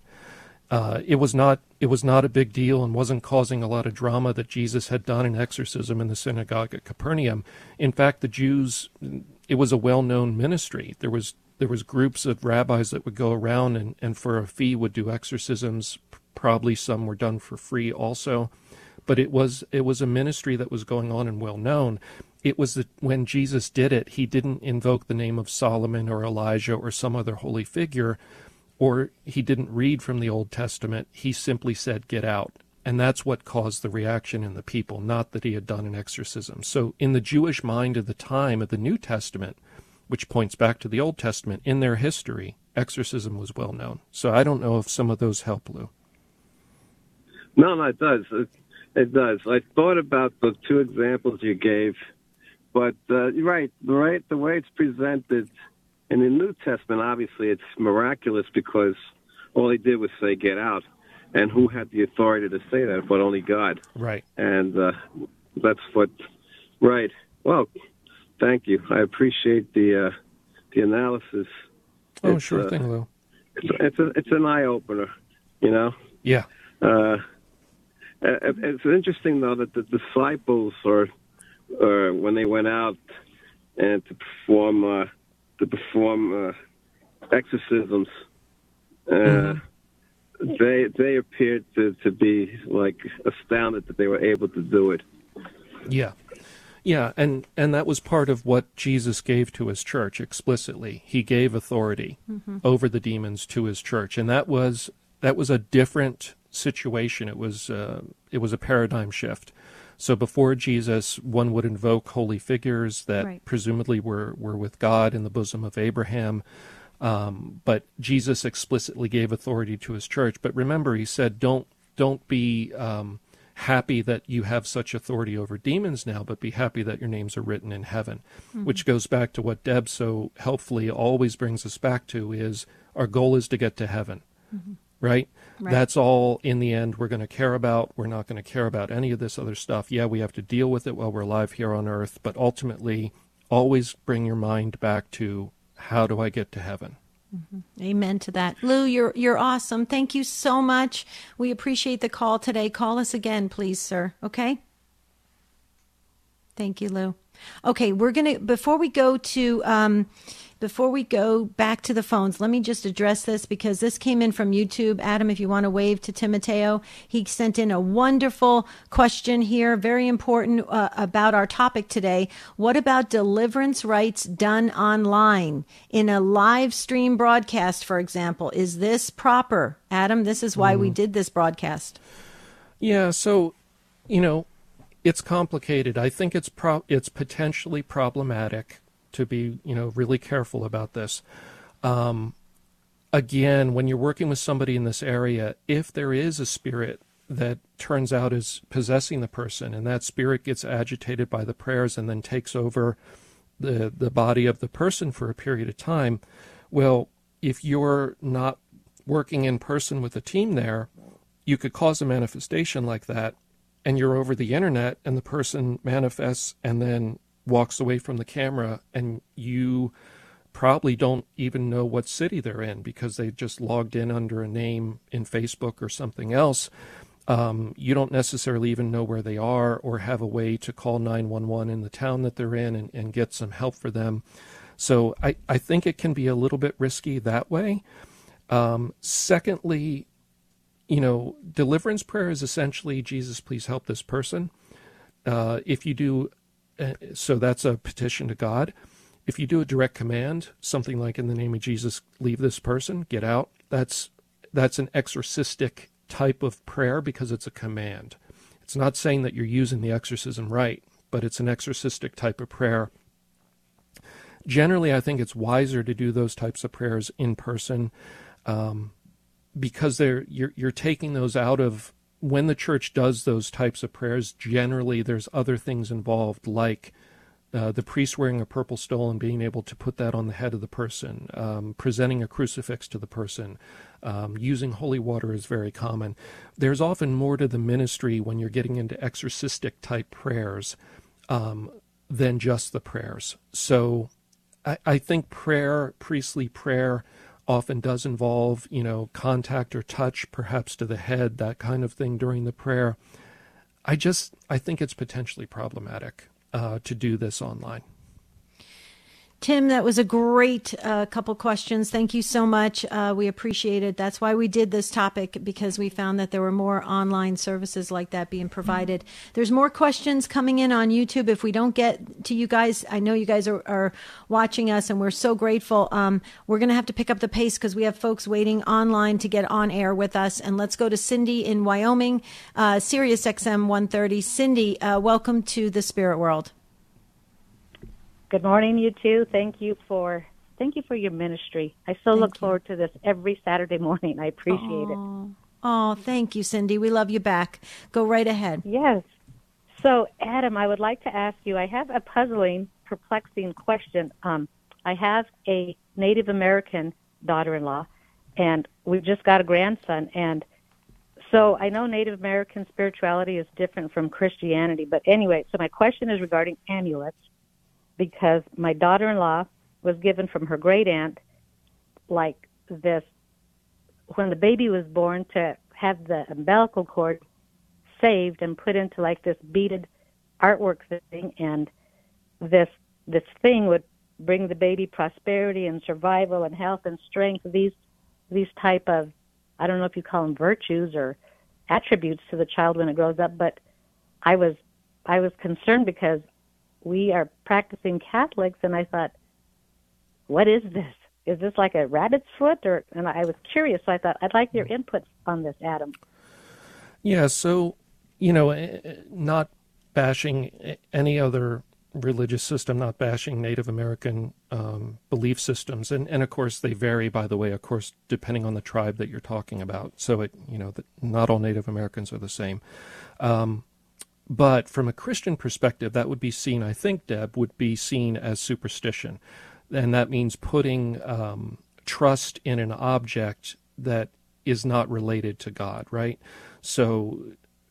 Uh, it was not it was not a big deal and wasn't causing a lot of drama that Jesus had done an exorcism in the synagogue at Capernaum. In fact, the Jews it was a well-known ministry. There was there was groups of rabbis that would go around and, and for a fee would do exorcisms. Probably some were done for free also, but it was it was a ministry that was going on and well known. It was that when Jesus did it, he didn't invoke the name of Solomon or Elijah or some other holy figure or he didn't read from the Old Testament. He simply said, Get out. And that's what caused the reaction in the people, not that he had done an exorcism. So, in the Jewish mind of the time of the New Testament, which points back to the Old Testament, in their history, exorcism was well known. So, I don't know if some of those help, Lou. No, no, it does. It, it does. I thought about the two examples you gave, but uh, right, right, the way it's presented in the New Testament, obviously, it's miraculous because all he did was say, "Get out," and who had the authority to say that but only God? Right. And uh, that's what. Right. Well, thank you. I appreciate the uh, the analysis. Oh, it's, sure uh, thing, Lou. It's it's, a, it's an eye opener, you know. Yeah. Uh, it's interesting though that the disciples, or, or when they went out and to perform uh, to perform uh, exorcisms. Uh, mm-hmm. They they appeared to, to be like astounded that they were able to do it. Yeah. Yeah, and, and that was part of what Jesus gave to his church explicitly. He gave authority mm-hmm. over the demons to his church, and that was that was a different situation. It was uh, it was a paradigm shift. So before Jesus, one would invoke holy figures that right. presumably were, were with God in the bosom of Abraham. Um, but Jesus explicitly gave authority to his church. But remember, he said, don't don't be um, happy that you have such authority over demons now, but be happy that your names are written in heaven. Mm-hmm. Which goes back to what Deb so helpfully always brings us back to: is our goal is to get to heaven. Mm-hmm right? right? That's all in the end we're going to care about. We're not going to care about any of this other stuff. Yeah, we have to deal with it while we're alive here on earth, but ultimately, always bring your mind back to how do I get to heaven? Mm-hmm. Amen to that. Lou, you're you're awesome. Thank you so much. We appreciate the call today. Call us again, please, sir. Okay? Thank you, Lou. Okay, we're going to before we go to um before we go back to the phones, let me just address this because this came in from YouTube. Adam, if you want to wave to Timoteo, he sent in a wonderful question here, very important uh, about our topic today. What about deliverance rites done online in a live stream broadcast, for example? Is this proper? Adam, this is why mm. we did this broadcast. Yeah, so, you know, it's complicated. I think it's pro- it's potentially problematic to be you know really careful about this. Um, again, when you're working with somebody in this area, if there is a spirit that turns out is possessing the person, and that spirit gets agitated by the prayers and then takes over the the body of the person for a period of time, well, if you're not working in person with a team there, you could cause a manifestation like that, and you're over the internet, and the person manifests and then walks away from the camera, and you probably don't even know what city they're in because they just logged in under a name in Facebook or something else. Um, you don't necessarily even know where they are or have a way to call 911 in the town that they're in and, and get some help for them. So I, I think it can be a little bit risky that way. Um, secondly, you know, deliverance prayer is essentially Jesus, please help this person. Uh, if you do, so that's a petition to God. If you do a direct command, something like in the name of Jesus, leave this person, get out, that's that's an exorcistic type of prayer because it's a command. It's not saying that you're using the exorcism rite, but it's an exorcistic type of prayer. Generally, I think it's wiser to do those types of prayers in person um, because they're you're you're taking those out of when the church does those types of prayers. Generally, there's other things involved like uh, the priest wearing a purple stole and being able to put that on the head of the person, um, presenting a crucifix to the person, um, using holy water is very common. There's often more to the ministry when you're getting into exorcistic type prayers um, than just the prayers. So I, I think prayer, priestly prayer, often does involve, you know, contact or touch, perhaps to the head, that kind of thing during the prayer. I just I think it's potentially problematic uh, to do this online. Tim, that was a great uh, couple questions. Thank you so much. Uh, we appreciate it. That's why we did this topic because we found that there were more online services like that being provided. There's more questions coming in on YouTube. If we don't get to you guys, I know you guys are, are watching us and we're so grateful. Um, we're going to have to pick up the pace because we have folks waiting online to get on air with us. And let's go to Cindy in Wyoming, uh, Sirius XM 130. Cindy, uh, welcome to the Spirit World. Good morning, you two. Thank you for thank you for your ministry. I so thank look you. forward to this every Saturday morning. I appreciate Aww. it. Oh, thank you, Cindy. We love you back. Go right ahead. Yes. So, Adam, I would like to ask you. I have a puzzling, perplexing question. Um, I have a Native American daughter-in-law, and we've just got a grandson. And so, I know Native American spirituality is different from Christianity. But anyway, so my question is regarding amulets because my daughter-in-law was given from her great aunt like this when the baby was born to have the umbilical cord saved and put into like this beaded artwork thing and this this thing would bring the baby prosperity and survival and health and strength. These these type of I don't know if you call them virtues or attributes to the child when it grows up but I was I was concerned because we are practicing Catholics, and I thought, what is this? Is this like a rabbit's foot? Or and I was curious, so I thought I'd like your input on this, Adam. Yeah, so you know, eh, eh, not bashing any other religious system, not bashing Native American um, belief systems, and and of course they vary. By the way, of course, depending on the tribe that you're talking about. So it you know, the, not all Native Americans are the same. Um, but from a Christian perspective, that would be seen, I think, Deb, would be seen as superstition. And that means putting um, trust in an object that is not related to God, right? So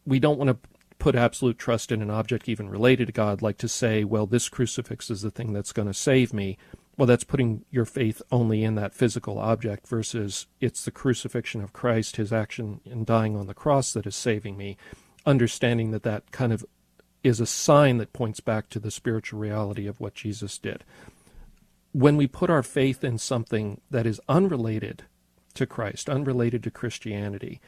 we don't want to put absolute trust in an object even related to God, like to say, well, this crucifix is the thing that's going to save me. Well, that's putting your faith only in that physical object versus it's the crucifixion of Christ, his action in dying on the cross that is saving me understanding that that kind of is a sign that points back to the spiritual reality of what Jesus did. When we put our faith in something that is unrelated to Christ, unrelated to Christianity,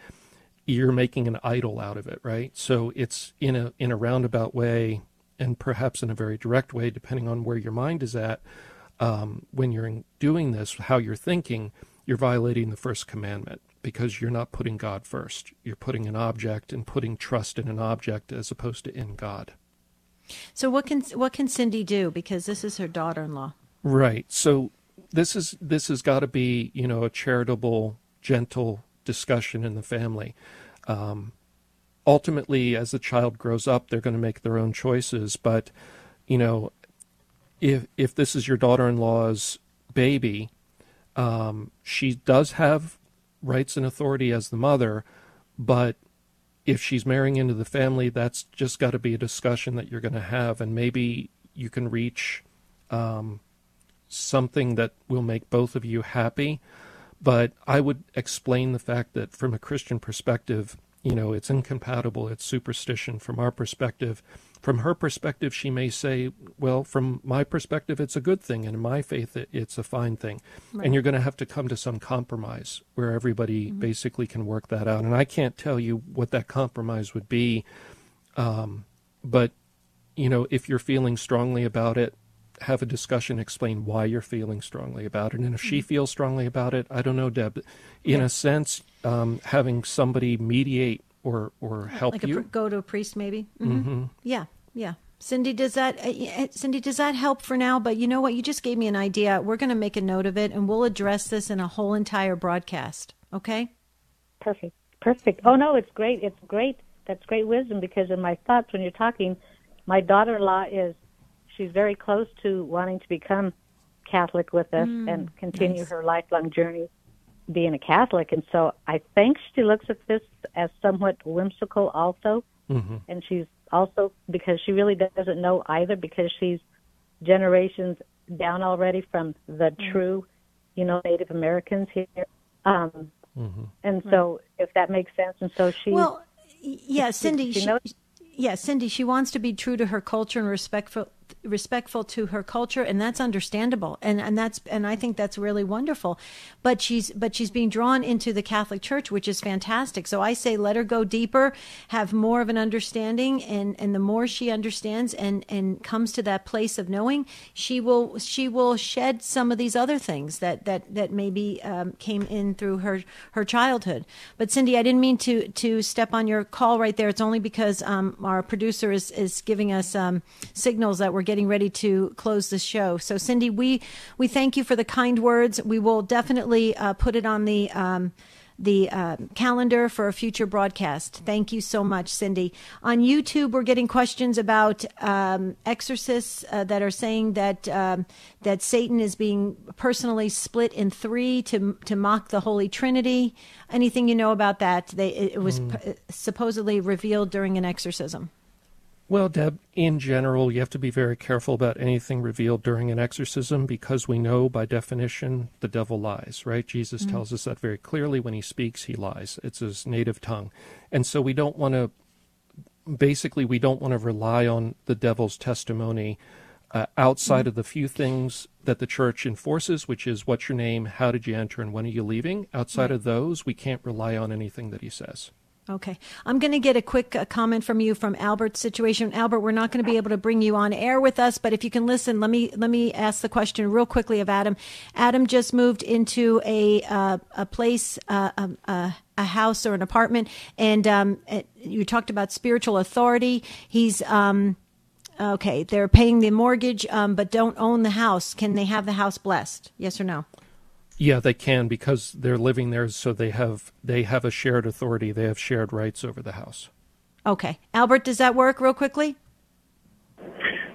you're making an idol out of it, right? So it's in a in a roundabout way, and perhaps in a very direct way, depending on where your mind is at. Um, when you're doing this, how you're thinking, you're violating the first commandment because you're not putting God first. You're putting an object and putting trust in an object as opposed to in God. So what can what can Cindy do because this is her daughter-in-law? Right. So this is this has got to be you know a charitable, gentle discussion in the family. Um, ultimately, as the child grows up, they're going to make their own choices. But you know, if if this is your daughter-in-law's baby, um, she does have rights and authority as the mother, but if she's marrying into the family, that's just got to be a discussion that you're going to have, and maybe you can reach um, something that will make both of you happy. But I would explain the fact that from a Christian perspective, you know, it's incompatible, it's superstition. From our perspective, from her perspective, she may say, well, from my perspective, it's a good thing, and in my faith, it's a fine thing. Right. And you're going to have to come to some compromise where everybody mm-hmm. basically can work that out. And I can't tell you what that compromise would be, um, but you know, if you're feeling strongly about it, have a discussion, explain why you're feeling strongly about it. And if she mm-hmm. feels strongly about it, I don't know, Deb. In yeah. a sense, um, having somebody mediate or or help like you a, go to a priest, maybe. Mm-hmm. Mm-hmm. Yeah, yeah. Cindy, does that uh, uh, Cindy does that help for now? But you know what? You just gave me an idea. We're going to make a note of it, and we'll address this in a whole entire broadcast. Okay. Perfect. Perfect. Oh no, it's great. It's great. That's great wisdom because in my thoughts when you're talking, my daughter-in-law is she's very close to wanting to become Catholic with us mm, and continue nice. her lifelong journey being a Catholic. And so I think she looks at this as somewhat whimsical also. Mm-hmm. And she's also, because she really doesn't know either, because she's generations down already from the mm-hmm. true, you know, Native Americans here. Um, mm-hmm. And so, if that makes sense, and so she. Well, yeah, Cindy. She, she, she yeah, Cindy. She wants to be true to her culture and respectful respectful to her culture and that's understandable. And and that's and I think that's really wonderful. But she's but she's being drawn into the Catholic Church which is fantastic. So I say let her go deeper have more of an understanding and and the more she understands and and comes to that place of knowing she will she will shed some of these other things that that that maybe um, came in through her her childhood. But Cindy I didn't mean to to step on your call right there. It's only because um, our producer is is giving us um, signals that we're getting getting ready to close the show. So, Cindy, we we thank you for the kind words. We will definitely uh, put it on the. Um, the uh, calendar for a future broadcast. Thank you so much, Cindy. On YouTube, we're getting questions about um, exorcists uh, that are saying that um, that Satan is being personally split in three to to mock the Holy Trinity. Anything you know about that? They it, was mm. p- supposedly revealed during an exorcism. Well, Deb, in general, you have to be very careful about anything revealed during an exorcism because we know by definition the devil lies, right? Jesus mm-hmm. tells us that very clearly. When he speaks, he lies. It's his native tongue. And so we don't want to, basically, we don't want to rely on the devil's testimony uh, outside mm-hmm. of the few things that the church enforces, which is what's your name, how did you enter, and when are you leaving. Outside right. of those, we can't rely on anything that he says. Okay. I'm going to get a quick uh, comment from you from Albert's situation. Albert, we're not going to be able to bring you on air with us, but if you can listen, let me let me ask the question real quickly of Adam. Adam just moved into a uh, a place uh, a, um, uh, a, house or an apartment and um, you talked about spiritual authority. He's um, okay, they're paying the mortgage um, but don't own the house. Can they have the house blessed? Yes or no? Yeah, they can because they're living there, so they have they have a shared authority. They have shared rights over the house. Okay, Albert, does that work real quickly?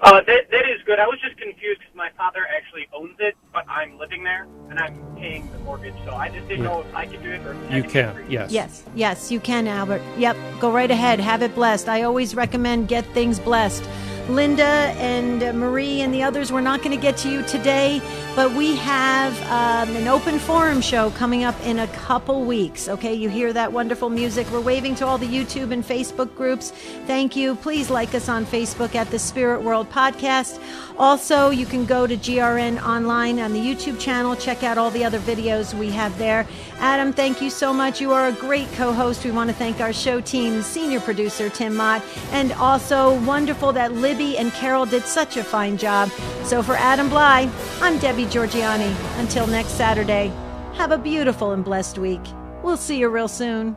Uh, that, that is good. I was just confused because my father actually owns it, but I'm living there and I'm paying the mortgage. So I just didn't yeah. know if I could do it or you can. Yes. Yes. Yes, you can, Albert. Yep. Go right ahead. Have it blessed. I always recommend get things blessed. Linda and Marie and the others, we're not going to get to you today, but we have um, an open forum show coming up in a couple weeks. Okay, you hear that wonderful music. We're waving to all the YouTube and Facebook groups. Thank you. Please like us on Facebook at the Spirit World Podcast. Also, you can go to GRN online on the YouTube channel, check out all the other videos we have there. Adam, thank you so much. You are a great co host. We want to thank our show team, senior producer Tim Mott, and also wonderful that Libby and Carol did such a fine job. So for Adam Blai, I'm Debbie Georgianni. Until next Saturday, have a beautiful and blessed week. We'll see you real soon.